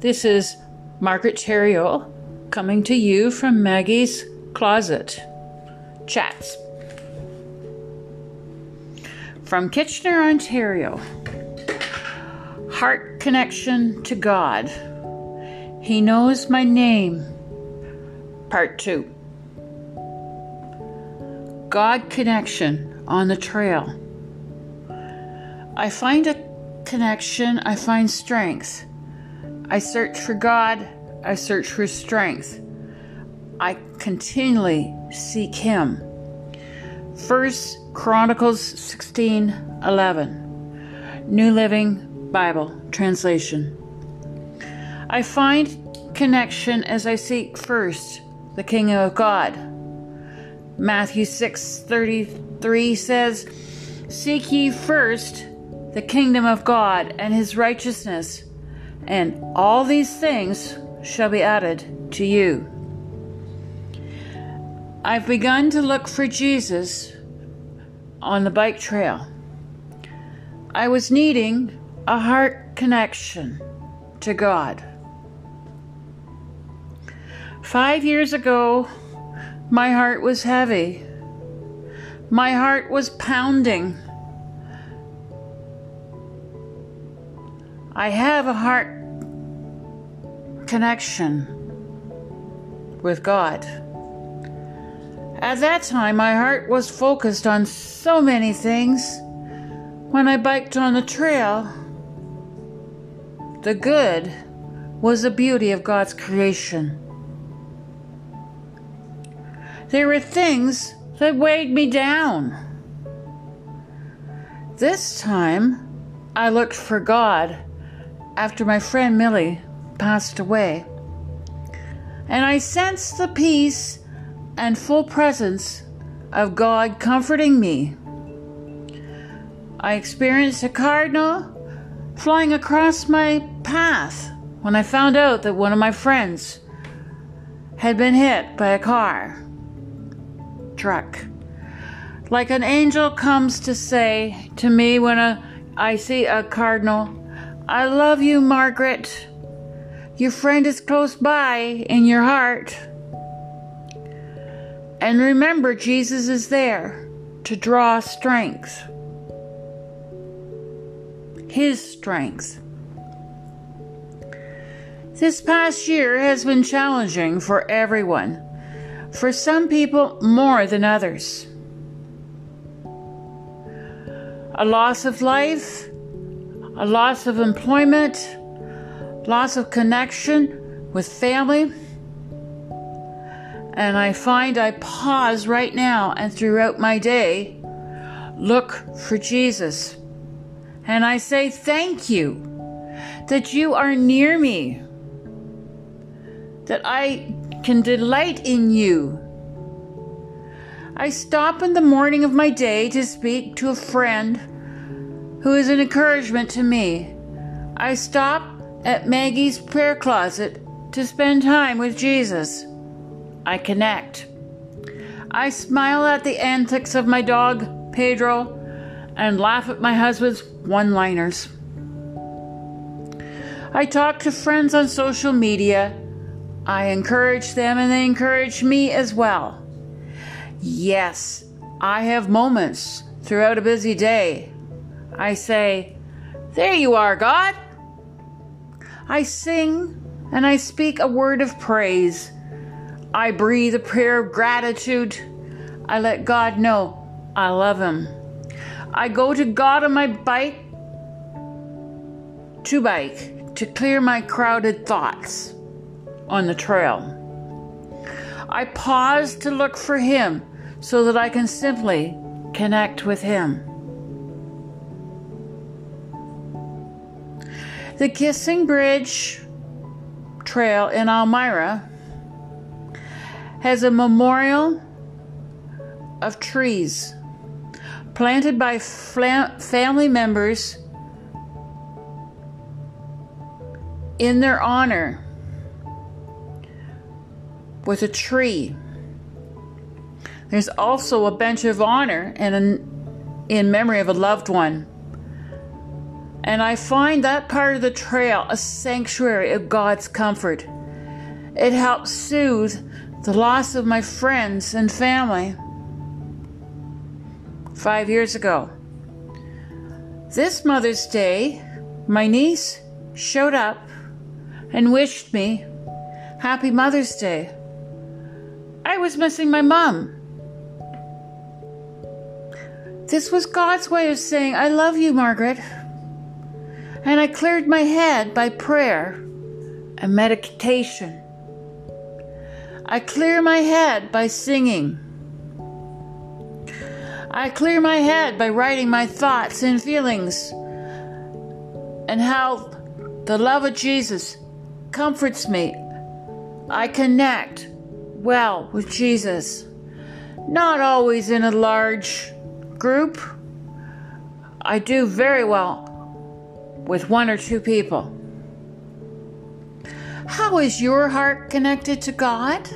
This is Margaret Theriault coming to you from Maggie's Closet. Chats. From Kitchener, Ontario. Heart connection to God. He knows my name. Part 2. God connection on the trail. I find a connection, I find strength. I search for God, I search for strength. I continually seek Him. First Chronicles 16 11, New Living Bible translation. I find connection as I seek first the kingdom of God. Matthew 6 33 says, Seek ye first the kingdom of God and his righteousness, and all these things shall be added to you. I've begun to look for Jesus on the bike trail. I was needing a heart connection to God. Five years ago, my heart was heavy. My heart was pounding. I have a heart connection with God. At that time, my heart was focused on so many things. When I biked on the trail, the good was the beauty of God's creation. There were things that weighed me down. This time, I looked for God after my friend Millie passed away. And I sensed the peace and full presence of God comforting me. I experienced a cardinal flying across my path when I found out that one of my friends had been hit by a car truck. Like an angel comes to say to me when a, I see a cardinal, I love you, Margaret. Your friend is close by in your heart. And remember, Jesus is there to draw strength. His strength. This past year has been challenging for everyone, for some people more than others. A loss of life, a loss of employment, loss of connection with family. And I find I pause right now and throughout my day, look for Jesus. And I say, Thank you that you are near me, that I can delight in you. I stop in the morning of my day to speak to a friend who is an encouragement to me. I stop at Maggie's prayer closet to spend time with Jesus. I connect. I smile at the antics of my dog, Pedro, and laugh at my husband's one liners. I talk to friends on social media. I encourage them and they encourage me as well. Yes, I have moments throughout a busy day. I say, There you are, God. I sing and I speak a word of praise. I breathe a prayer of gratitude. I let God know I love Him. I go to God on my bike to bike to clear my crowded thoughts on the trail. I pause to look for Him so that I can simply connect with Him. The Kissing Bridge Trail in Elmira has a memorial of trees planted by family members in their honor with a tree. There's also a bench of honor and in memory of a loved one And I find that part of the trail a sanctuary of God's comfort. It helps soothe the loss of my friends and family. Five years ago, this Mother's Day, my niece showed up and wished me Happy Mother's Day. I was missing my mom. This was God's way of saying, I love you, Margaret. And I cleared my head by prayer and meditation. I clear my head by singing. I clear my head by writing my thoughts and feelings and how the love of Jesus comforts me. I connect well with Jesus. Not always in a large group. I do very well with one or two people. How is your heart connected to God?